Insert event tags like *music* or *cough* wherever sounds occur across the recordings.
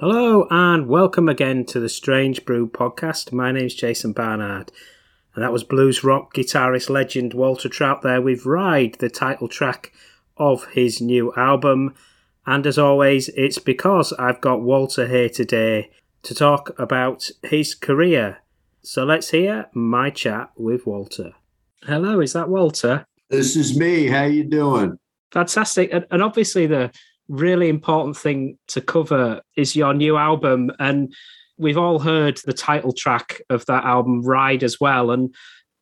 Hello, and welcome again to the Strange Brew podcast. My name's Jason Barnard, and that was blues rock guitarist legend Walter Trout there with Ride, the title track of his new album. And as always, it's because I've got Walter here today to talk about his career. So let's hear my chat with Walter. Hello, is that Walter? This is me. How you doing? Fantastic. And, and obviously the really important thing to cover is your new album. And we've all heard the title track of that album, Ride, as well. And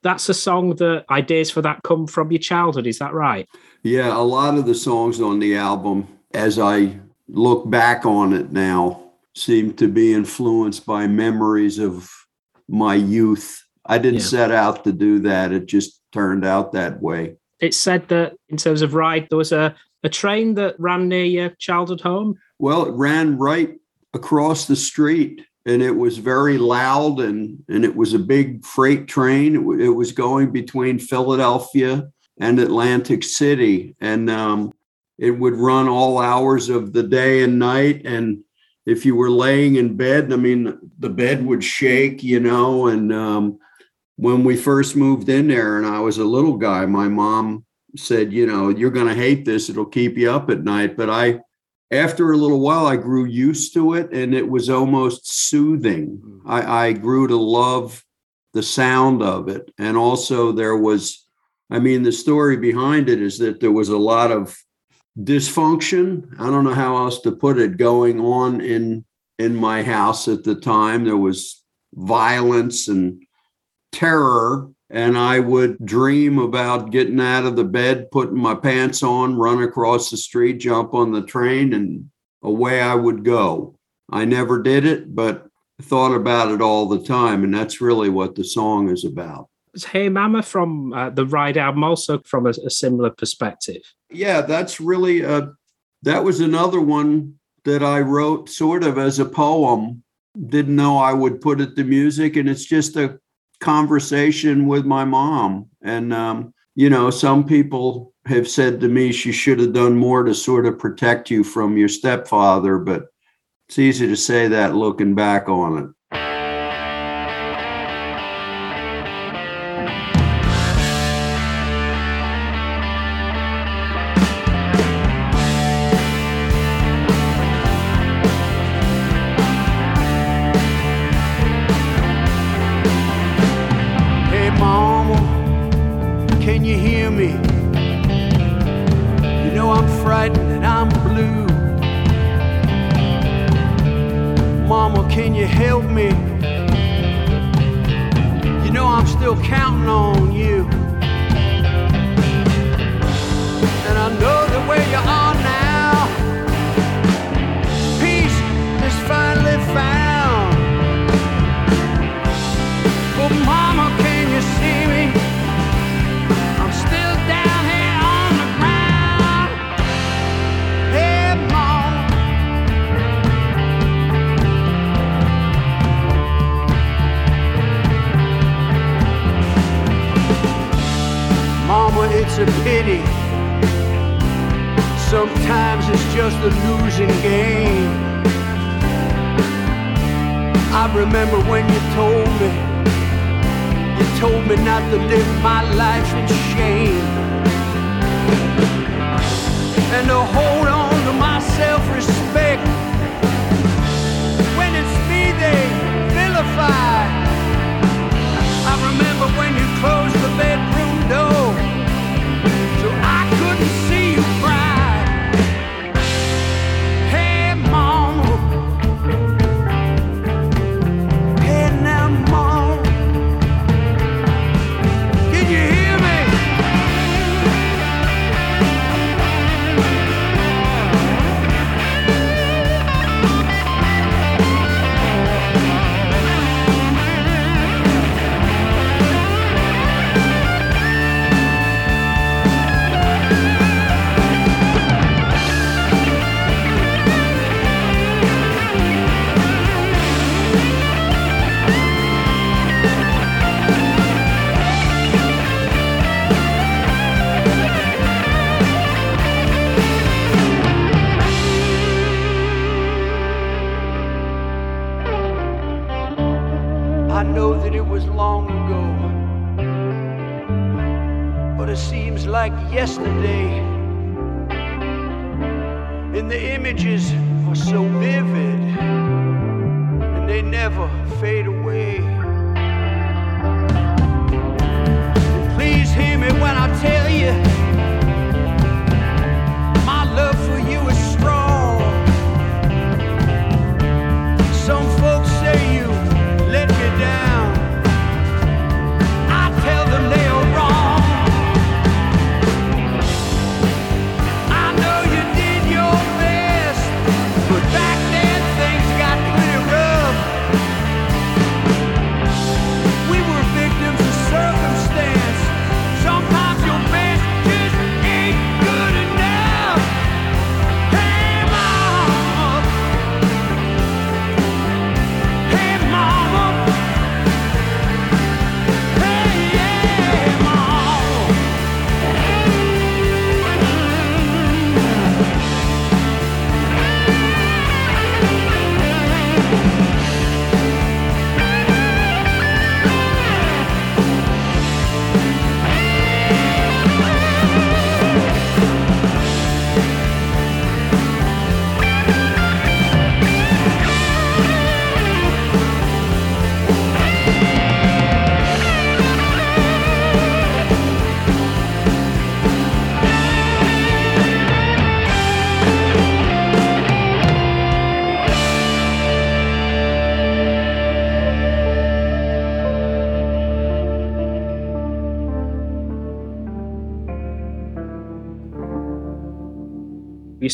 that's a song that ideas for that come from your childhood. Is that right? Yeah, a lot of the songs on the album, as I look back on it now, seem to be influenced by memories of my youth. I didn't Yeah. set out to do that. It just turned out that way. It's said that in terms of Ride, there was a, a train that ran near your childhood home. Well, it ran right across the street and it was very loud and, and it was a big freight train. It, wa- it was going between Philadelphia and Atlantic City. And um, it would run all hours of the day and night. And if you were laying in bed, I mean, the bed would shake, you know. And um, when we first moved in there and I was a little guy, my mom said, you know, you're going to hate this. It'll keep you up at night. But I, after a little while, I grew used to it and it was almost soothing. Mm-hmm. I, I grew to love the sound of it. And also, there was, I mean, the story behind it is that there was a lot of dysfunction. I don't know how else to put it going on in in my house at the time. There was violence and terror and I would dream about getting out of the bed, putting my pants on, run across the street, jump on the train, and away I would go. I never did it, but thought about it all the time. And that's really what the song is about. Was Hey Mama from uh, the Ride album also from a, a similar perspective? Yeah, that's really, a, that was another one that I wrote sort of as a poem. Didn't know I would put it to music. And it's just a conversation with my mom. And, um, you know, some people have said to me she should have done more to sort of protect you from your stepfather, but it's easy to say that looking back on it.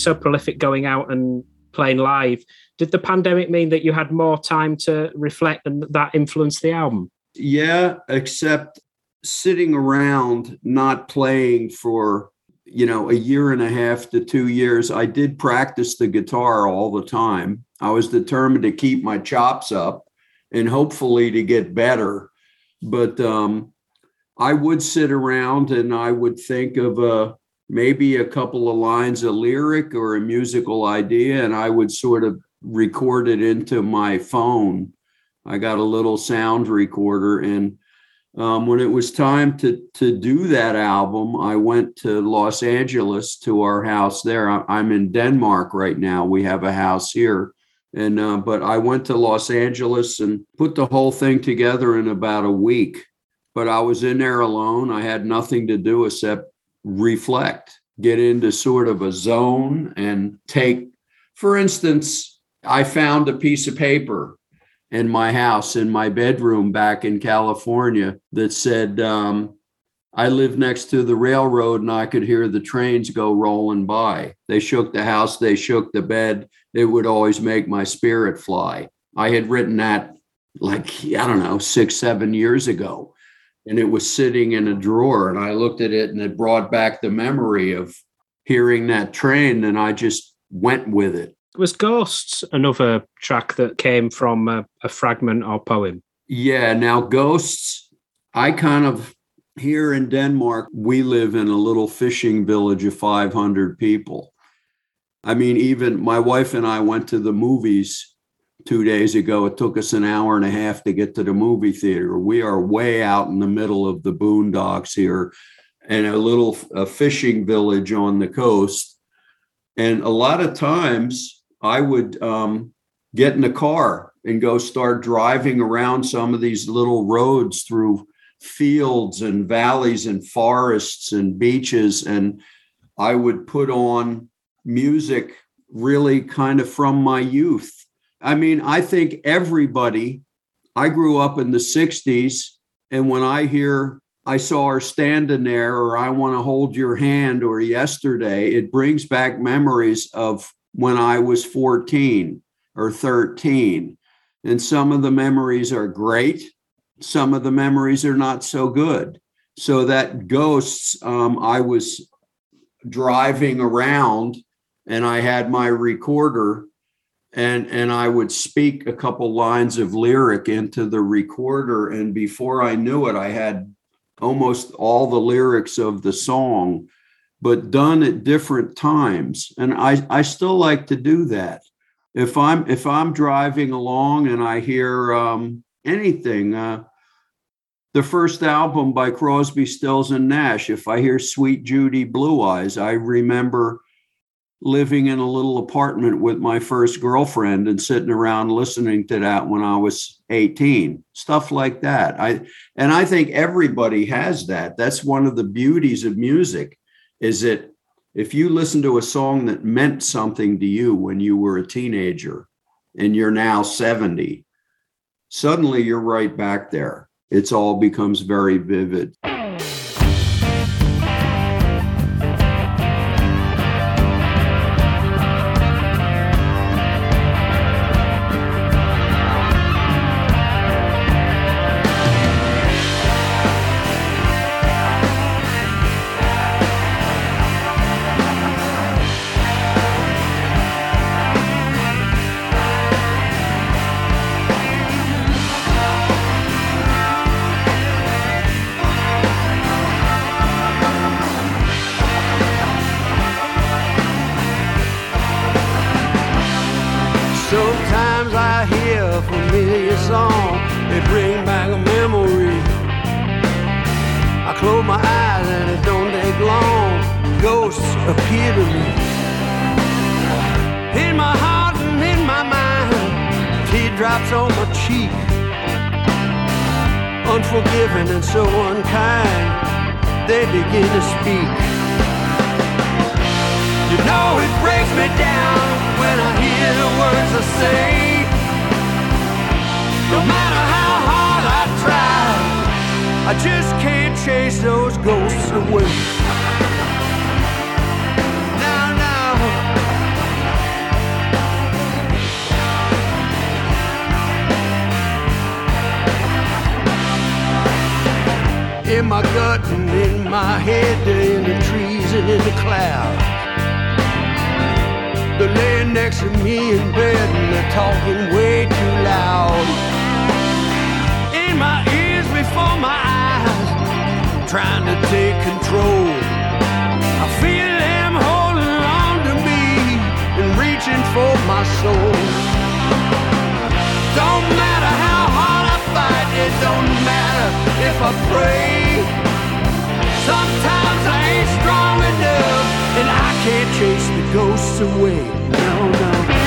So prolific going out and playing live. Did the pandemic mean that you had more time to reflect and that influenced the album? Yeah, except sitting around not playing for, you know, a year and a half to two years. I did practice the guitar all the time. I was determined to keep my chops up and hopefully to get better. But um, I would sit around and I would think of a maybe a couple of lines of lyric or a musical idea, and I would sort of record it into my phone. I got a little sound recorder, and um, when it was time to to do that album, I went to Los Angeles to our house there. I'm in Denmark right now. We have a house here, and uh, but I went to Los Angeles and put the whole thing together in about a week. But I was in there alone. I had nothing to do except reflect, get into sort of a zone and take, for instance, I found a piece of paper in my house, in my bedroom back in California that said, um, I live next to the railroad and I could hear the trains go rolling by. They shook the house, they shook the bed. It would always make my spirit fly. I had written that like, I don't know, six, seven years ago and it was sitting in a drawer and i looked at it and it brought back the memory of hearing that train and i just went with it Was Ghosts another track that came from a, a fragment or poem? yeah now ghosts i kind of here in denmark we live in a little fishing village of 500 people i mean even my wife and i went to the movies two days ago. It took us an hour and a half to get to the movie theater. We are way out in the middle of the boondocks here in a little a fishing village on the coast. And a lot of times I would um, get in the car and go start driving around some of these little roads through fields and valleys and forests and beaches. And I would put on music really kind of from my youth I mean, I think everybody, I grew up in the 60s, and when I hear I saw her standing there, or I want to hold your hand, or yesterday, it brings back memories of when I was 14 or 13. And some of the memories are great, some of the memories are not so good. So that ghosts, um, I was driving around and I had my recorder and and I would speak a couple lines of lyric into the recorder and before I knew it I had almost all the lyrics of the song but done at different times and I I still like to do that if I'm if I'm driving along and I hear um anything. Uh, the first album by Crosby, Stills, and Nash. If I hear Suite Judy Blue Eyes, I remember living in a little apartment with my first girlfriend and sitting around listening to that when I was 18. Stuff like that. I and I think everybody has that. That's one of the beauties of music is that if you listen to a song that meant something to you when you were a teenager and you're now 70, suddenly you're right back there. It's all becomes very vivid. In my gut and in my head, they're in the trees and in the clouds. They're laying next to me in bed and they're talking way too loud. In my ears before my eyes, trying to take control. I feel them holding on to me and reaching for my soul. Don't matter how hard I fight, it don't matter I pray. Sometimes I ain't strong enough and I can't chase the ghosts away. No, no.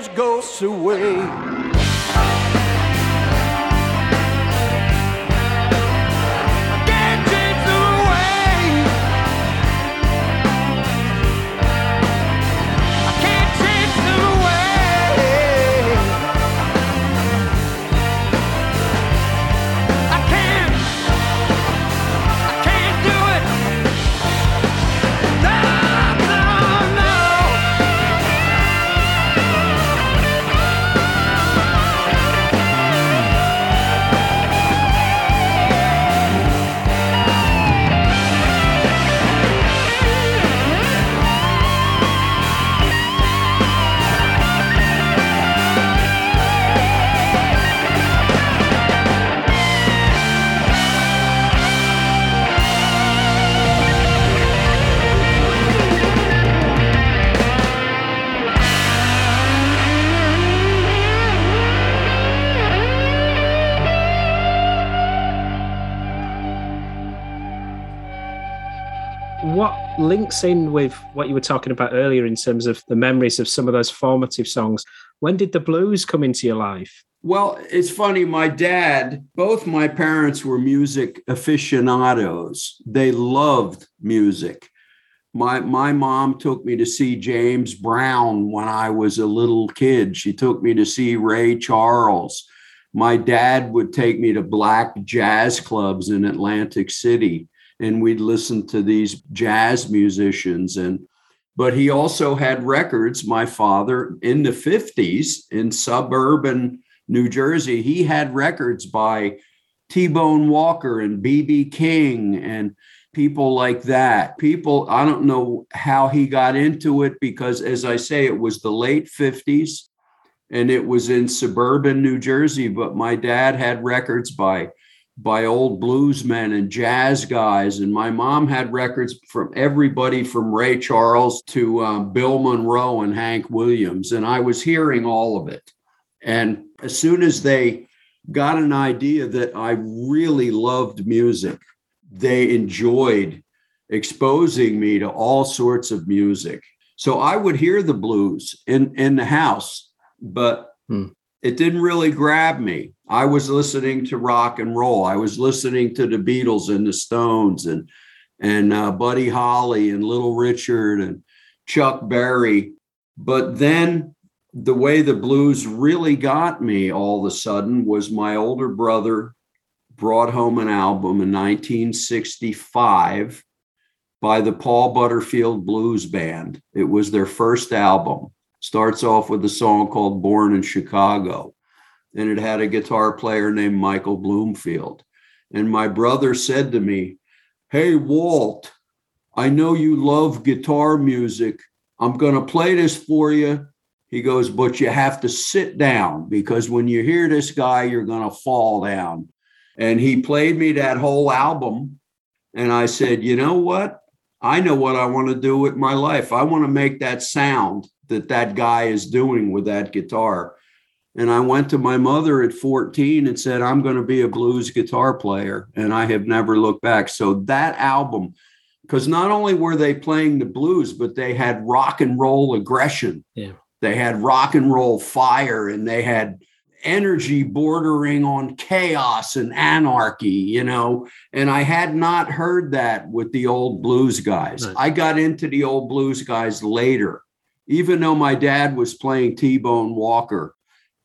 Those ghosts away. Links in with what you were talking about earlier in terms of the memories of some of those formative songs? When did the blues come into your life? Well, it's funny. My dad, both my parents were music aficionados. They loved music. My my mom took me to see James Brown when I was a little kid. She took me to see Ray Charles. My dad would take me to black jazz clubs in Atlantic City and we'd listen to these jazz musicians and but he also had records my father in the 50s in suburban New Jersey he had records by T-Bone Walker and BB King and people like that. People, I don't know how he got into it because, as I say, it was the late 50s and it was in suburban New Jersey. But my dad had records by by old bluesmen and jazz guys. And my mom had records from everybody from Ray Charles to um, Bill Monroe and Hank Williams. And I was hearing all of it. And as soon as they got an idea that I really loved music, they enjoyed exposing me to all sorts of music. So I would hear the blues in, in the house, but hmm. it didn't really grab me. I was listening to rock and roll. I was listening to the Beatles and the Stones and and uh, Buddy Holly and Little Richard and Chuck Berry. But then the way the blues really got me all of a sudden was my older brother brought home an album in 1965 by the Paul Butterfield Blues Band. It was their first album. Starts off with a song called Born in Chicago. And it had a guitar player named Michael Bloomfield. And my brother said to me, Hey, Walt, I know you love guitar music. I'm going to play this for you. He goes, But you have to sit down because when you hear this guy, you're going to fall down. And he played me that whole album. And I said, you know what? I know what I want to do with my life. I want to make that sound that that guy is doing with that guitar. And I went to my mother at 14 and said, I'm going to be a blues guitar player. And I have never looked back. So that album, because not only were they playing the blues, but they had rock and roll aggression. Yeah. They had rock and roll fire and they had energy bordering on chaos and anarchy, you know. And I had not heard that with the old blues guys. Right. I got into the old blues guys later. Even though my dad was playing T Bone Walker,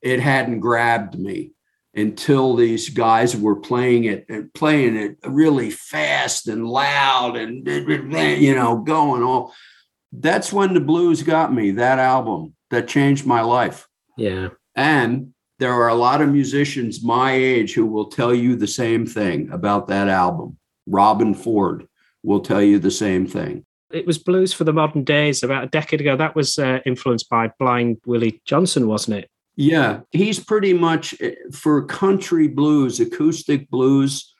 it hadn't grabbed me until these guys were playing it and playing it really fast and loud and you know going all that's when the blues got me that album that changed my life yeah and there are a lot of musicians my age who will tell you the same thing about that album. Robben Ford will tell you the same thing. It was Blues for the Modern Daze about a decade ago. That was uh, influenced by Blind Willie Johnson, wasn't it? Yeah, he's pretty much eh, for country blues, acoustic blues.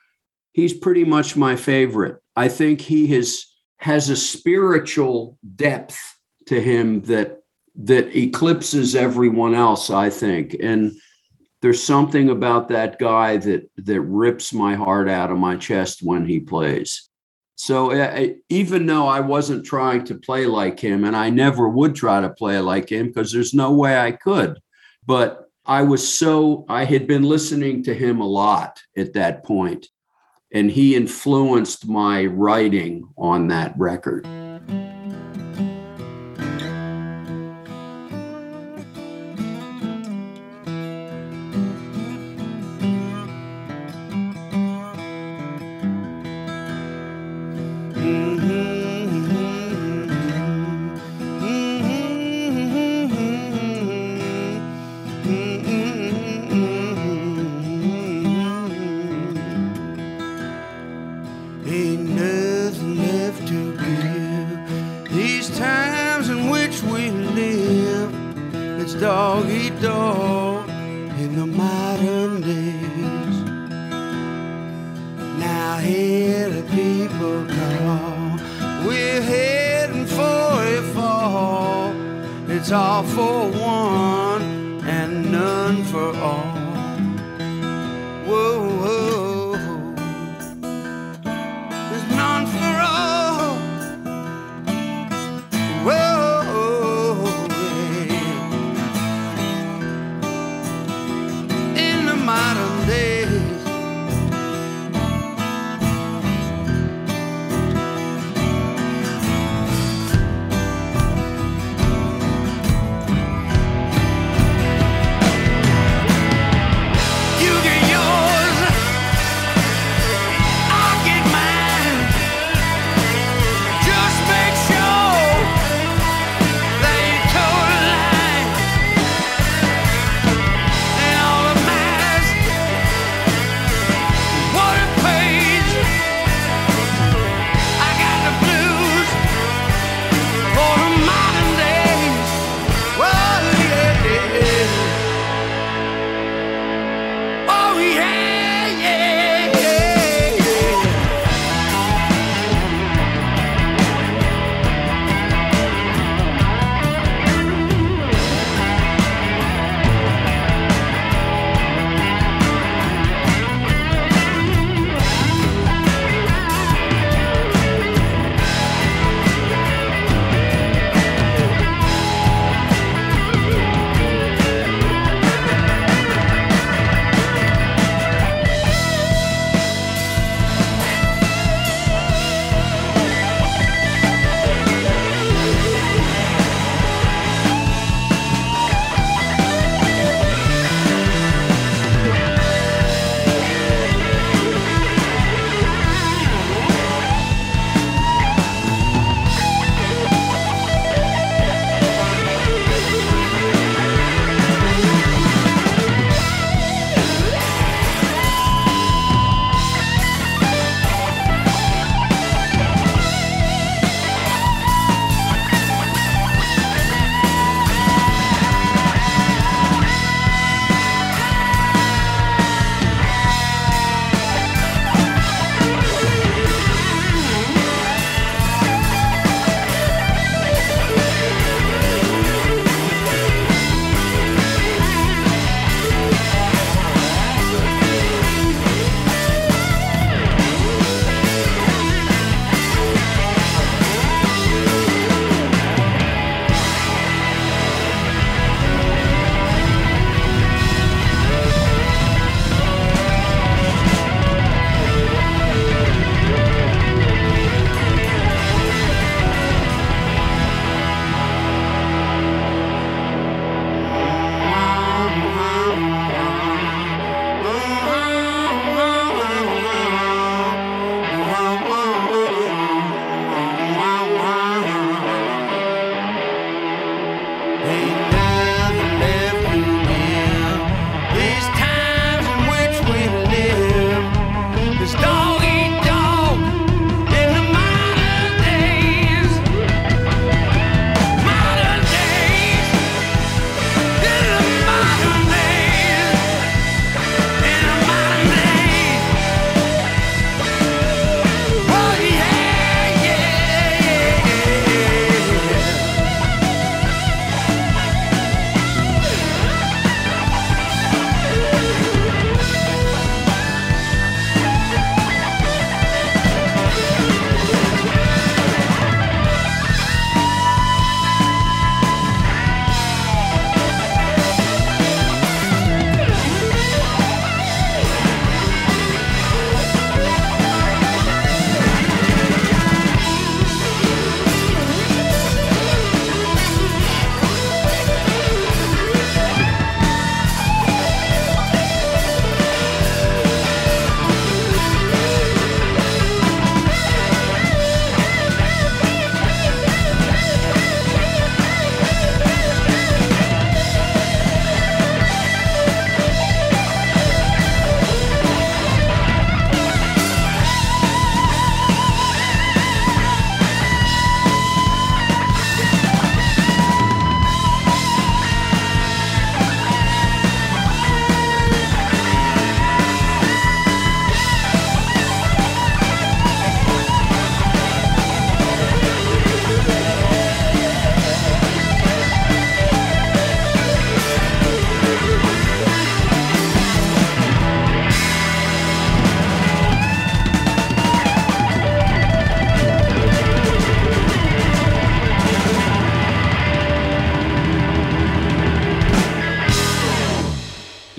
He's pretty much my favorite. I think he has has a spiritual depth to him that that eclipses everyone else. I think, and there's something about that guy that that rips my heart out of my chest when he plays. So uh, even though I wasn't trying to play like him, and I never would try to play like him because there's no way I could, but I was so I had been listening to him a lot at that point, and he influenced my writing on that record.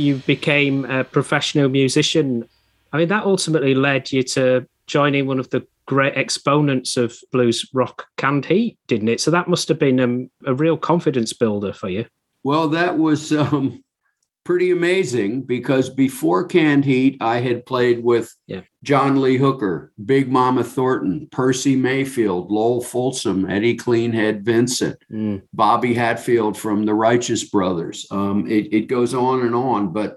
You became a professional musician. I mean, that ultimately led you to joining one of the great exponents of blues rock, Canned Heat, didn't it? So that must have been um, a real confidence builder for you. Well, that was um, pretty amazing because before Canned Heat, I had played with Yeah. John Lee Hooker, Big Mama Thornton, Percy Mayfield, Lowell Fulson, Eddie Cleanhead Vinson, Mm. Bobby Hatfield from the Righteous Brothers. Um, it, it goes on and on, but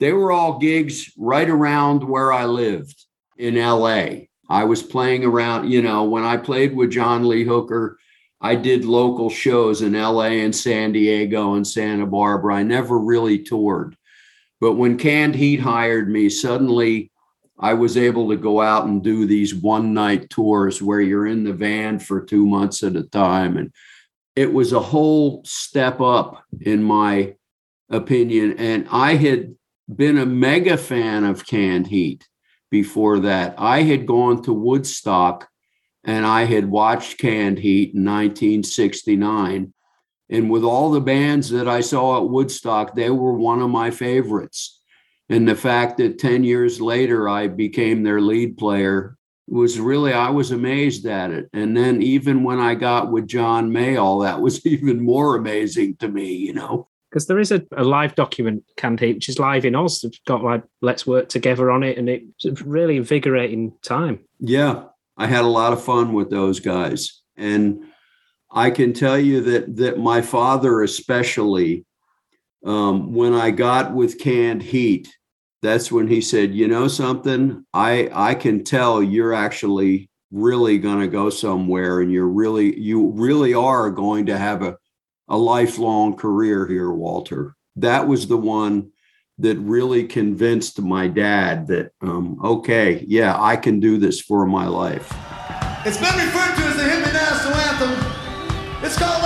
they were all gigs right around where I lived in LA. I was playing around, you know, when I played with John Lee Hooker, I did local shows in LA and San Diego and Santa Barbara. I never really toured. But when Canned Heat hired me, suddenly I was able to go out and do these one night tours where you're in the van for two months at a time. And it was a whole step up in my opinion. And I had been a mega fan of Canned Heat before that. I had gone to Woodstock and I had watched Canned Heat in 1969. And with all the bands that I saw at Woodstock, they were one of my favorites. And the fact that 10 years later I became their lead player was really, I was amazed at it. And then even when I got with John Mayall, that was *laughs* even more amazing to me, you know. Because there is a, a live document, Canned Heat, which is live in Oz. It's got like Let's Work Together on it, and it's a really invigorating time. Yeah, I had a lot of fun with those guys. And I can tell you that that my father especially um, when I got with canned heat, that's when he said, "You know something? I I can tell you're actually really going to go somewhere and you're really you really are going to have a a lifelong career here, Walter." That was the one that really convinced my dad that um, okay, yeah, I can do this for my life. It's been referred to as the hymn and national anthem. It's called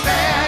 stand.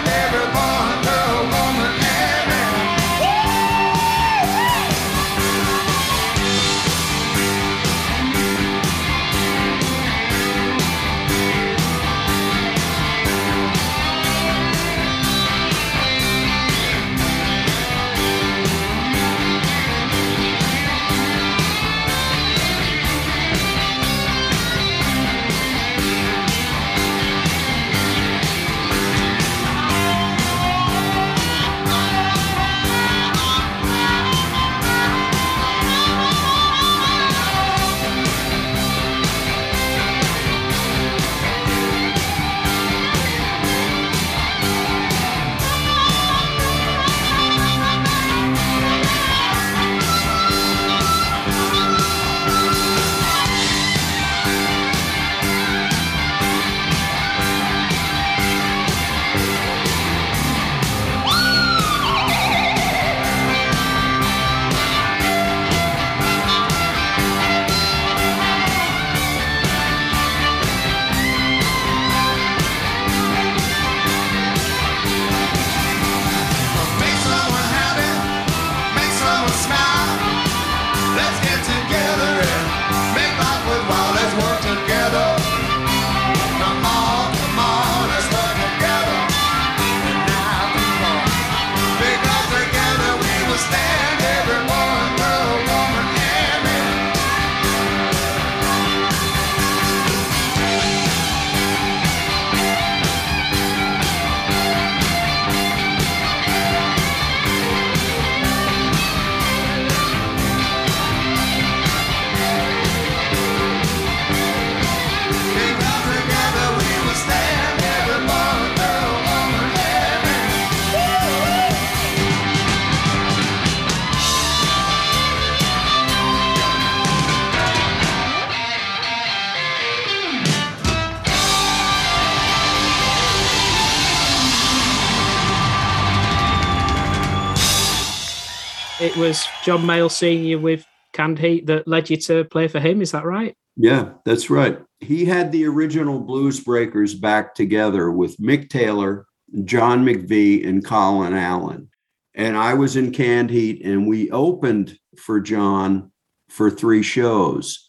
It was John Mayall Senior with Canned Heat that led you to play for him. Is that right? Yeah, that's right. He had the original Blues Breakers back together with Mick Taylor, John McVie, and Colin Allen. And I was in Canned Heat, and we opened for John for three shows.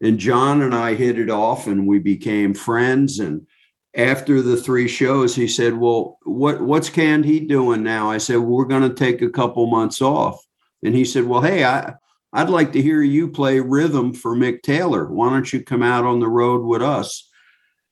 And John and I hit it off, and we became friends. And after the three shows, he said, "Well, what what's Canned Heat doing now?" I said, "We're going to take a couple months off." And he said, "Well, hey, I I'd like to hear you play rhythm for Mick Taylor. Why don't you come out on the road with us?"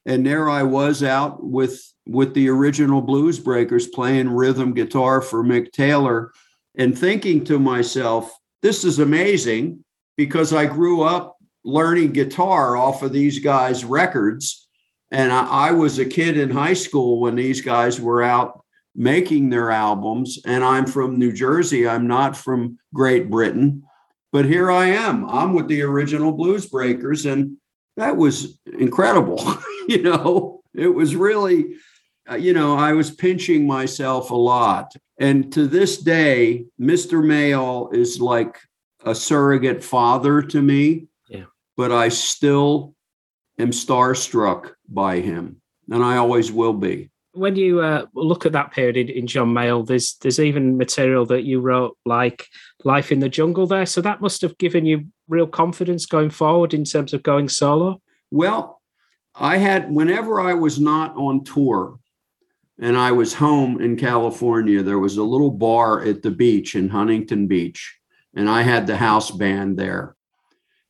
And there I was out with with the original Blues Breakers playing rhythm guitar for Mick Taylor and thinking to myself, this is amazing because I grew up learning guitar off of these guys' records. And I, I was a kid in high school when these guys were out making their albums. And I'm from New Jersey. I'm not from Great Britain. But here I am. I'm with the original Blues Breakers. And that was incredible. *laughs* you know, it was really, uh, you know, I was pinching myself a lot. And to this day, Mr. Mayall is like a surrogate father to me. Yeah. But I still am starstruck by him. And I always will be. When you uh, look at that period in, in John Mayall, there's there's even material that you wrote like Life in the Jungle there. So that must have given you real confidence going forward in terms of going solo. Well, I had, whenever I was not on tour and I was home in California, there was a little bar at the beach in Huntington Beach, and I had the house band there.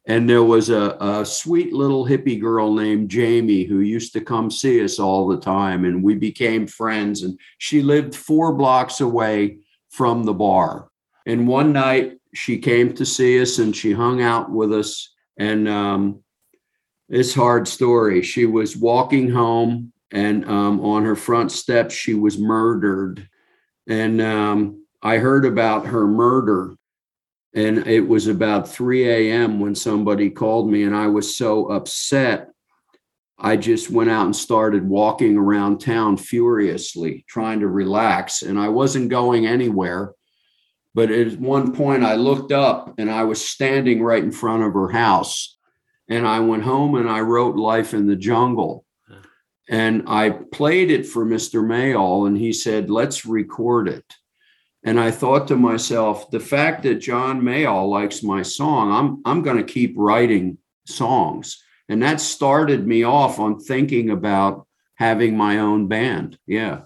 And there was a, a sweet little hippie girl named Jamie who used to come see us all the time, and we became friends. And she lived four blocks away from the bar. And one night she came to see us and she hung out with us. And um, it's hard story. She was walking home, and um, on her front steps, she was murdered. And um, I heard about her murder, and it was about 3 a.m. when somebody called me, and I was so upset. I just went out and started walking around town furiously, trying to relax, and I wasn't going anywhere. But at one point, I looked up and I was standing right in front of her house and I went home and I wrote Life in the Jungle. And I played it for Mr. Mayall, and he said, Let's record it. And I thought to myself, the fact that John Mayall likes my song, I'm, I'm going to keep writing songs. And that started me off on thinking about having my own band. Yeah.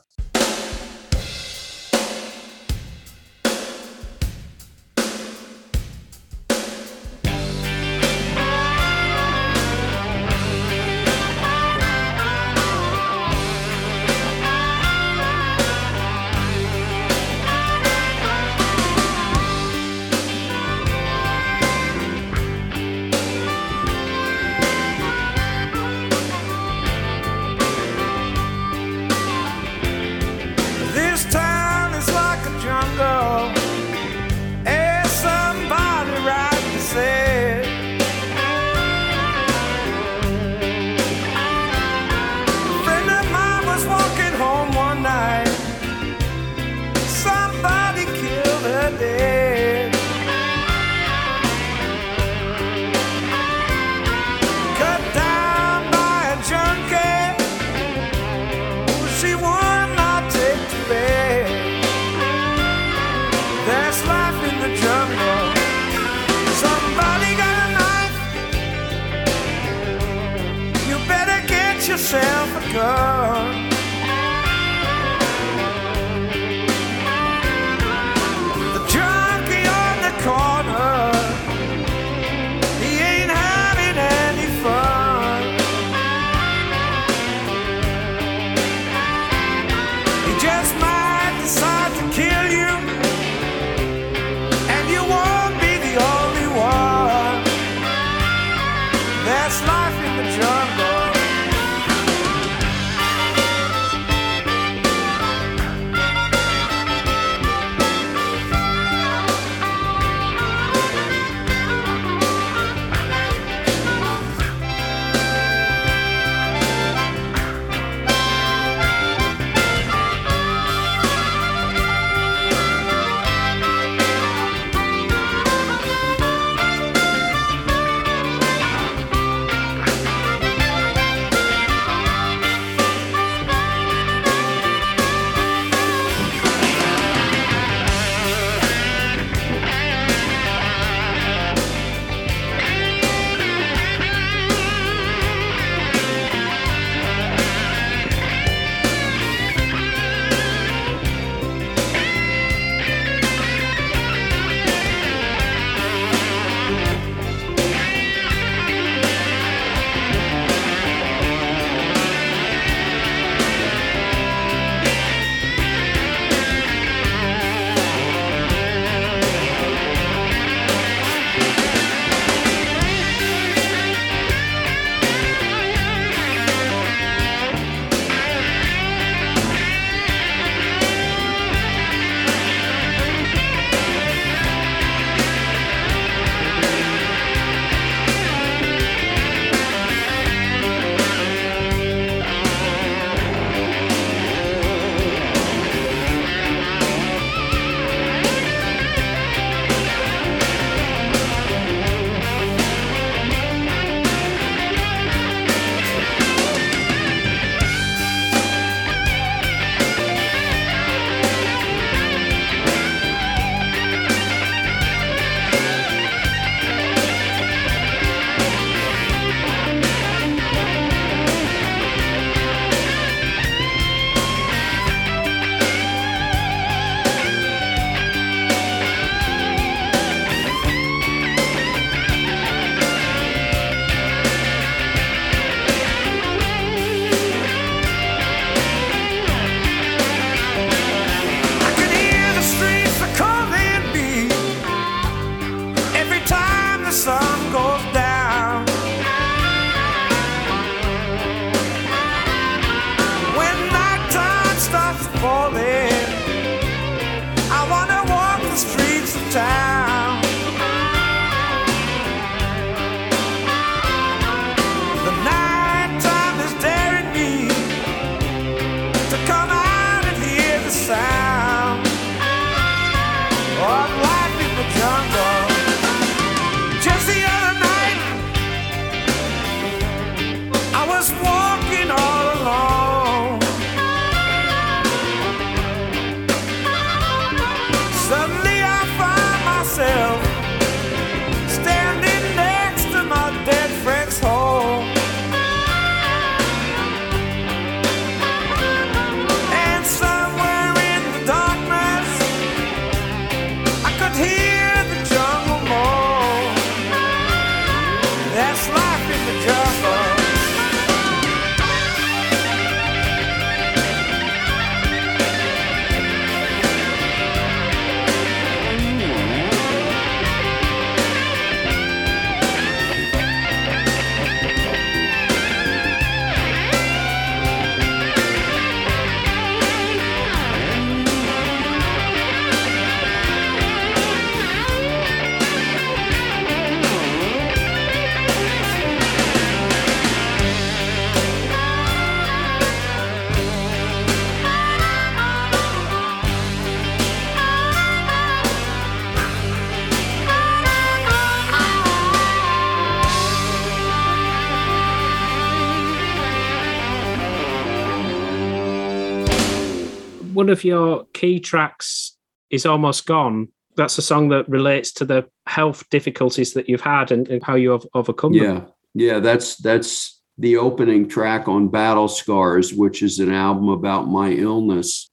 One of your key tracks is almost gone. That's a song that relates to the health difficulties that you've had and, and how you have overcome them. Yeah, yeah, that's that's the opening track on Battle Scars, which is an album about my illness.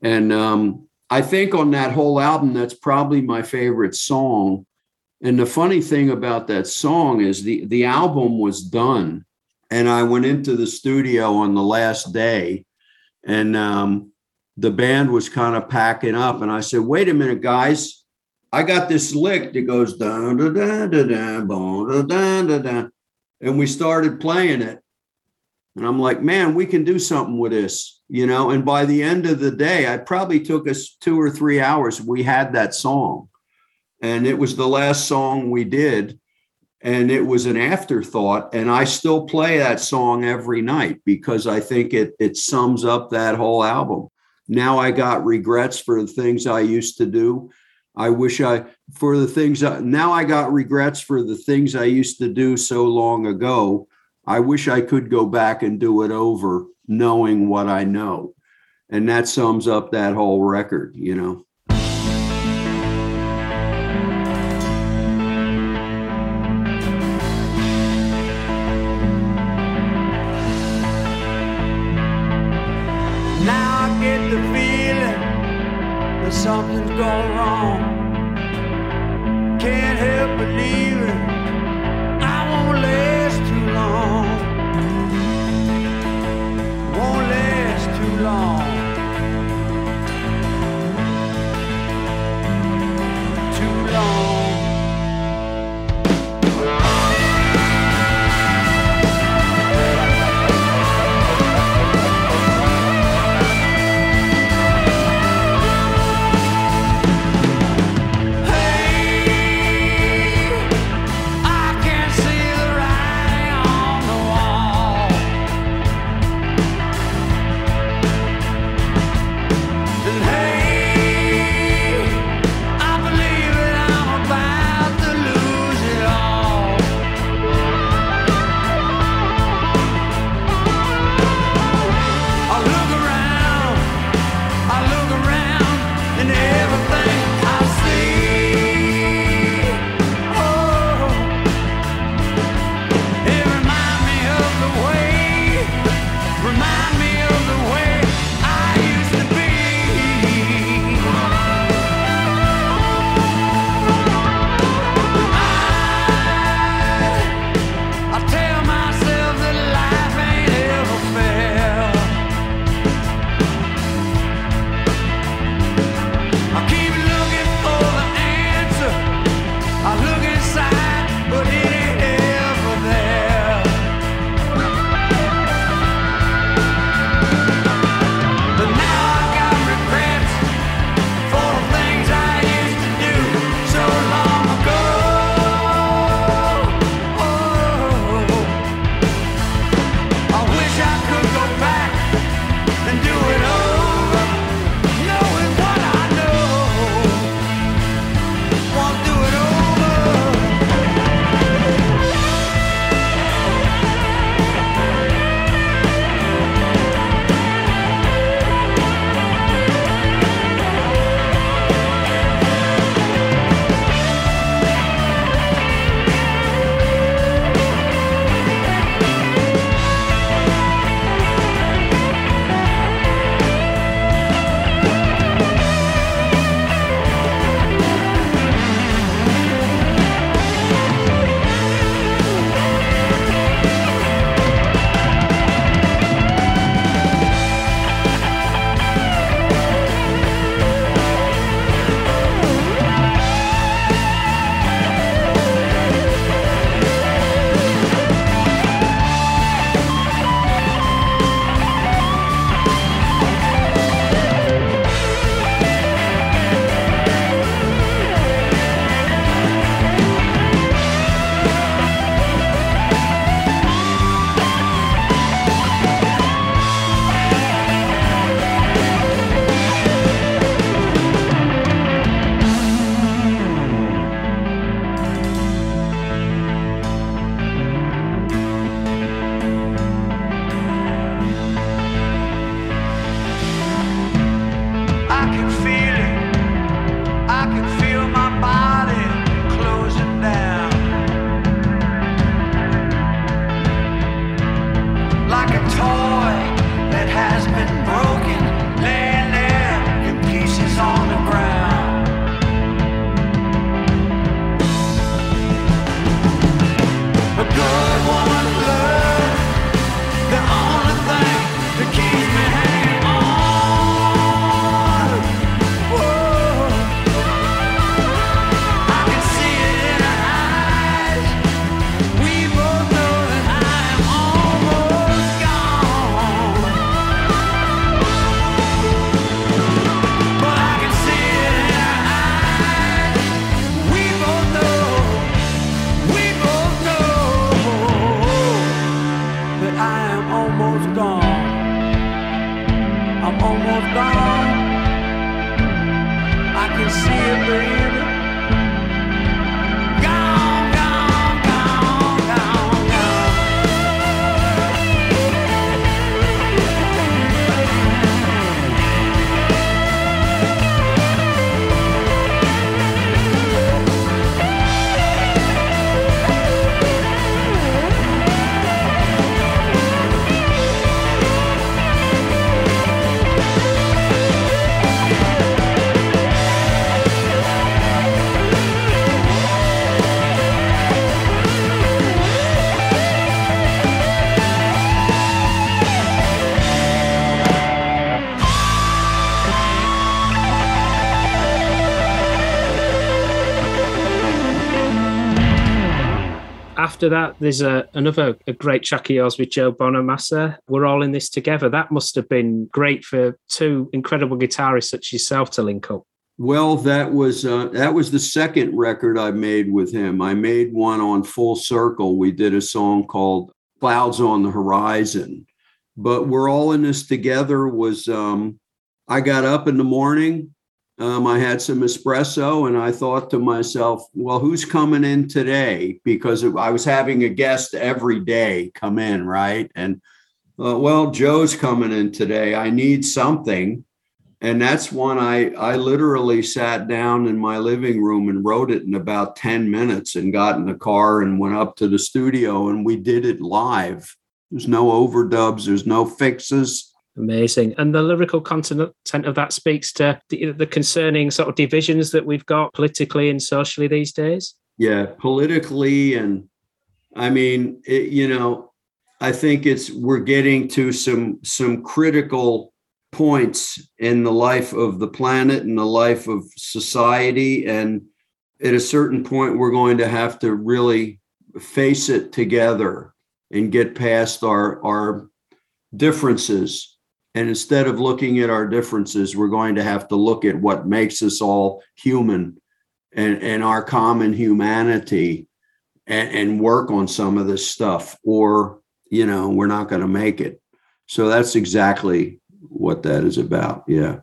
And um, I think on that whole album, that's probably my favorite song. And the funny thing about that song is the the album was done, and I went into the studio on the last day, and um, the band was kind of packing up, and I said, "Wait a minute, guys." I got this lick that goes da da da da da da da da da, and we started playing it. And I'm like, man, we can do something with this, you know. And by the end of the day, it probably took us two or three hours. We had that song, and it was the last song we did, and it was an afterthought. And I still play that song every night because I think it it sums up that whole album. Now I got regrets for the things I used to do. I wish I for the things I, now I got regrets for the things I used to do so long ago. I wish I could go back and do it over knowing what I know. And that sums up that whole record, you know. Something's gone wrong. Can't help believing after that, there's a, another a great track of yours with Joe Bonamassa. We're all in this together. That must have been great for two incredible guitarists such as yourself to link up. Well, that was uh, that was the second record I made with him. I made one on Full Circle. We did a song called "Clouds on the Horizon," but we're all in this together. Was um, I got up in the morning, um, I had some espresso, and I thought to myself, "Well, who's coming in today?" Because I was having a guest every day come in, right? And uh, well, Joe's coming in today. I need something and that's one I I literally sat down in my living room and wrote it in about 10 minutes and got in the car and went up to the studio and we did it live. There's no overdubs, there's no fixes. Amazing. And the lyrical content of that speaks to the, the concerning sort of divisions that we've got politically and socially these days. Yeah, politically and I mean, it, you know, I think it's we're getting to some some critical points in the life of the planet and the life of society. And at a certain point, we're going to have to really face it together and get past our, our differences. And instead of looking at our differences, we're going to have to look at what makes us all human and, and our common humanity and, and work on some of this stuff, or, you know, we're not going to make it. So that's exactly what that is about. Yeah.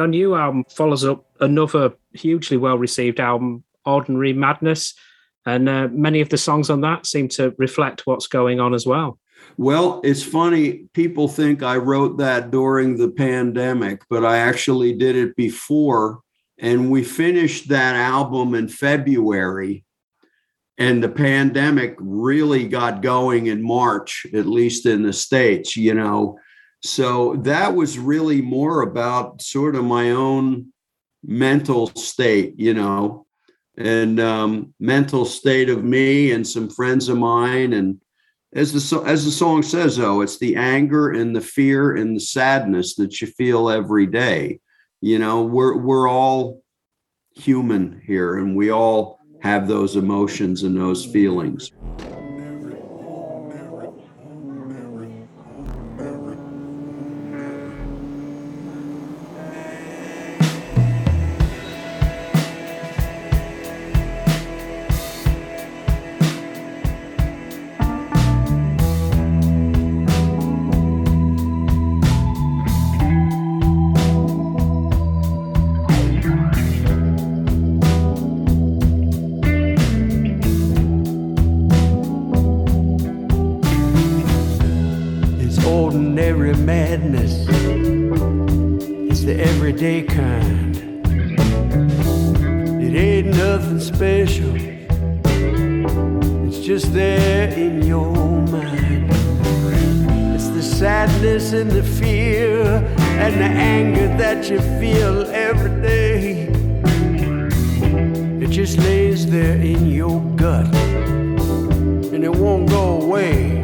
Your new album follows up another hugely well received album, Ordinary Madness. And uh, many of the songs on that seem to reflect what's going on as well. Well, it's funny. People think I wrote that during the pandemic, but I actually did it before. And we finished that album in February. And the pandemic really got going in March, at least in the States, you know. So that was really more about sort of my own mental state, you know, and um, mental state of me and some friends of mine. And as the as the song says, though, it's the anger and the fear and the sadness that you feel every day. You know, we're we're all human here, and we all have those emotions and those feelings. Madness. It's the everyday kind. It ain't nothing special. It's just there in your mind. It's the sadness and the fear and the anger that you feel every day. It just lays there in your gut and it won't go away.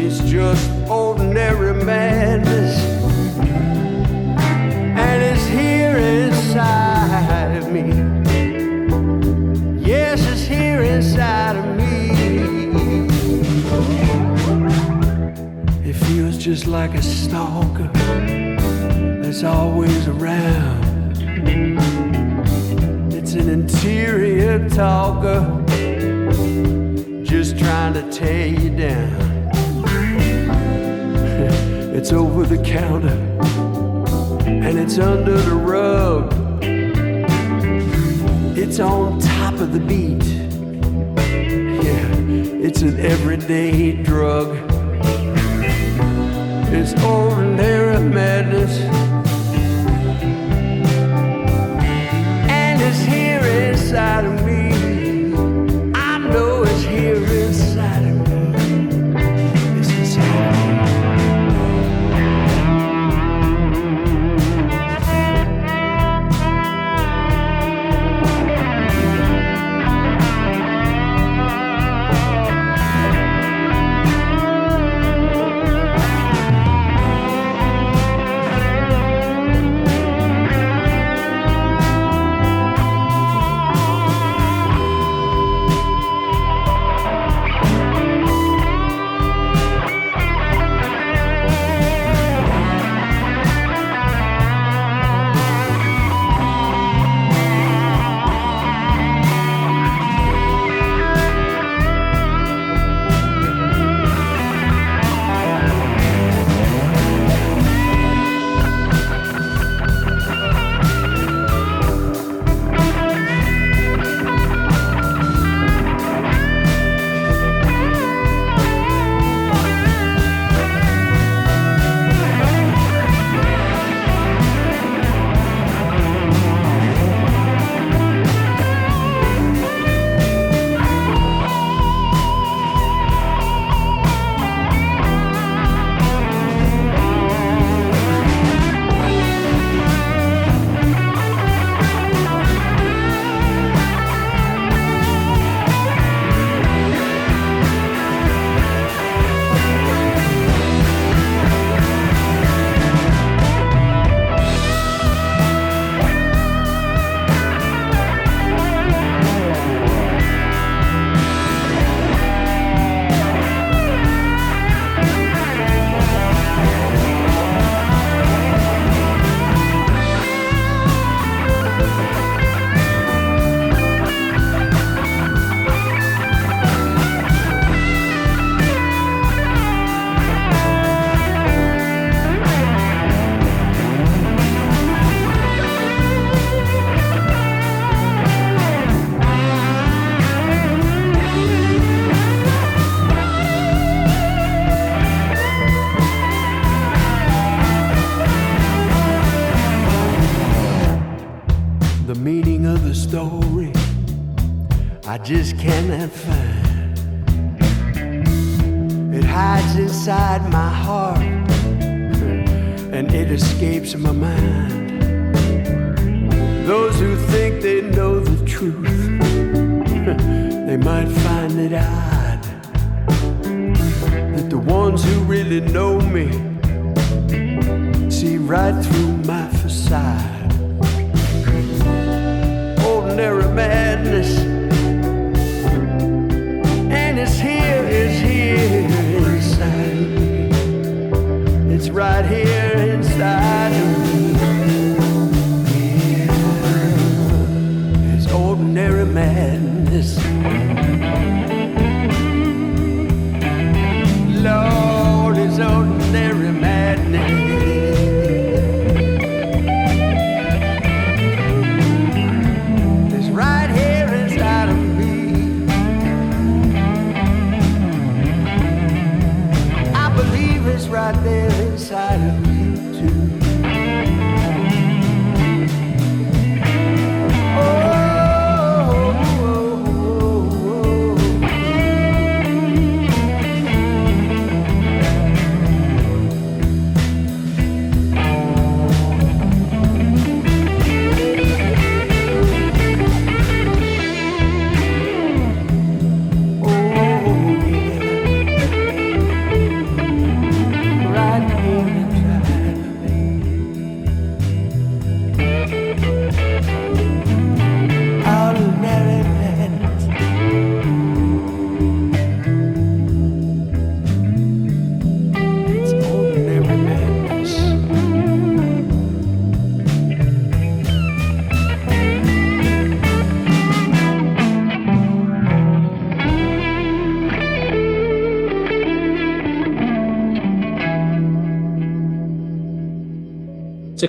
It's just ordinary madness. And it's here inside of me. Yes, it's here inside of me. It feels just like a stalker that's always around. It's an interior talker just trying to tear you down. It's over the counter and it's under the rug. It's on top of the beat. Yeah, it's an everyday drug. It's ordinary madness. And it's here inside of me.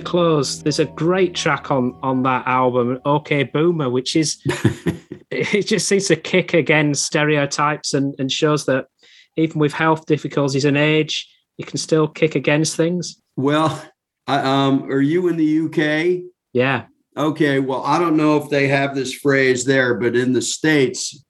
To close, there's a great track on on that album, OK Boomer, which is *laughs* it just seems to kick against stereotypes and, and shows that even with health difficulties and age, you can still kick against things. Well, I, um, are you in the UK? Yeah. Okay, well, I don't know if they have this phrase there, but in the States,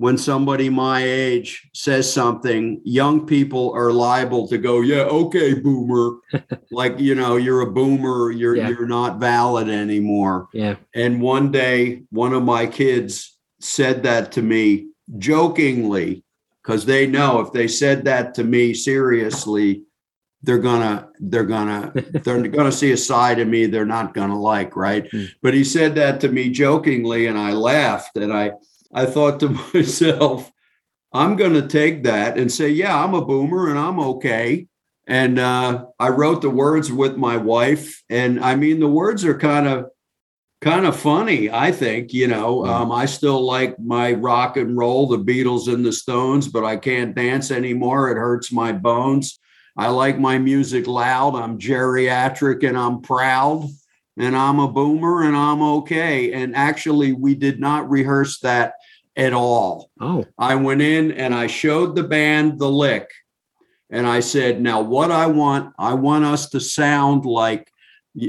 when somebody my age says something, young people are liable to go, yeah, okay, boomer. *laughs* like, you know, you're a boomer, you're Yeah. you're not valid anymore. Yeah. And one day, one of my kids said that to me jokingly, because they know if they said that to me seriously, they're gonna they're gonna *laughs* they're gonna see a side of me they're not gonna like, right? Hmm. But he said that to me jokingly, and I laughed, and I I thought to *laughs* myself, I'm gonna take that and say, yeah, I'm a boomer and I'm okay. And uh, I wrote the words with my wife, and I mean the words are kind of kind of funny i think you know um, i still like my rock and roll the beatles and the stones but i can't dance anymore it hurts my bones. I like my music loud i'm geriatric and i'm proud and i'm a boomer and i'm okay and actually we did not rehearse that at all Oh. I went in and I showed the band the lick. And I said, now what I want, I want us to sound like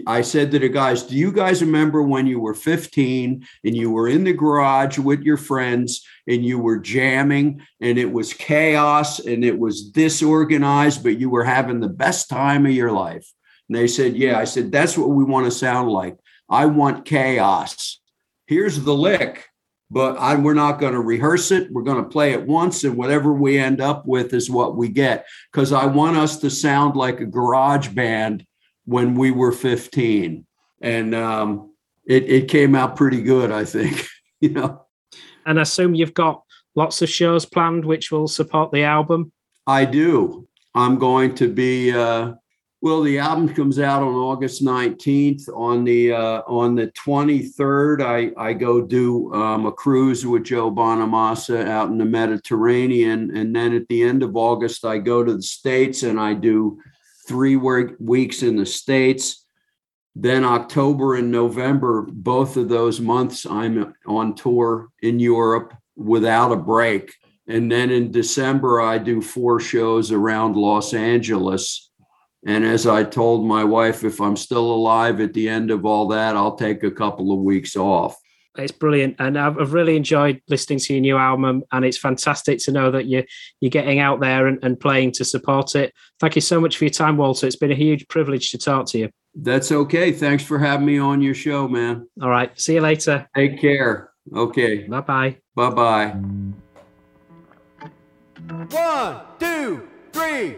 I said to the guys, do you guys remember when you were 15 and you were in the garage with your friends and you were jamming and it was chaos and it was disorganized, but you were having the best time of your life? And they said, yeah. I said, that's what we want to sound like. I want chaos. Here's the lick but I, we're not going to rehearse it. We're going to play it once, and whatever we end up with is what we get. Because I want us to sound like a garage band when we were 15, and um, it it came out pretty good, I think. *laughs* you know, And I assume you've got lots of shows planned which will support the album. I do. I'm going to be. Uh, well, the album comes out on August 19th. On the uh, on the 23rd, I I go do um, a cruise with Joe Bonamassa out in the Mediterranean, and then at the end of August, I go to the states and I do three work, weeks in the states. Then October and November, both of those months, I'm on tour in Europe without a break. And then in December, I do four shows around Los Angeles. And as I told my wife, if I'm still alive at the end of all that, I'll take a couple of weeks off. It's brilliant, and I've really enjoyed listening to your new album, and it's fantastic to know that you you're getting out there and, and playing to support it. Thank you so much for your time, Walter. It's been a huge privilege to talk to you. That's okay. Thanks for having me on your show, man. All right. See you later. Take care. Okay. Bye bye. Bye bye. One, two, three.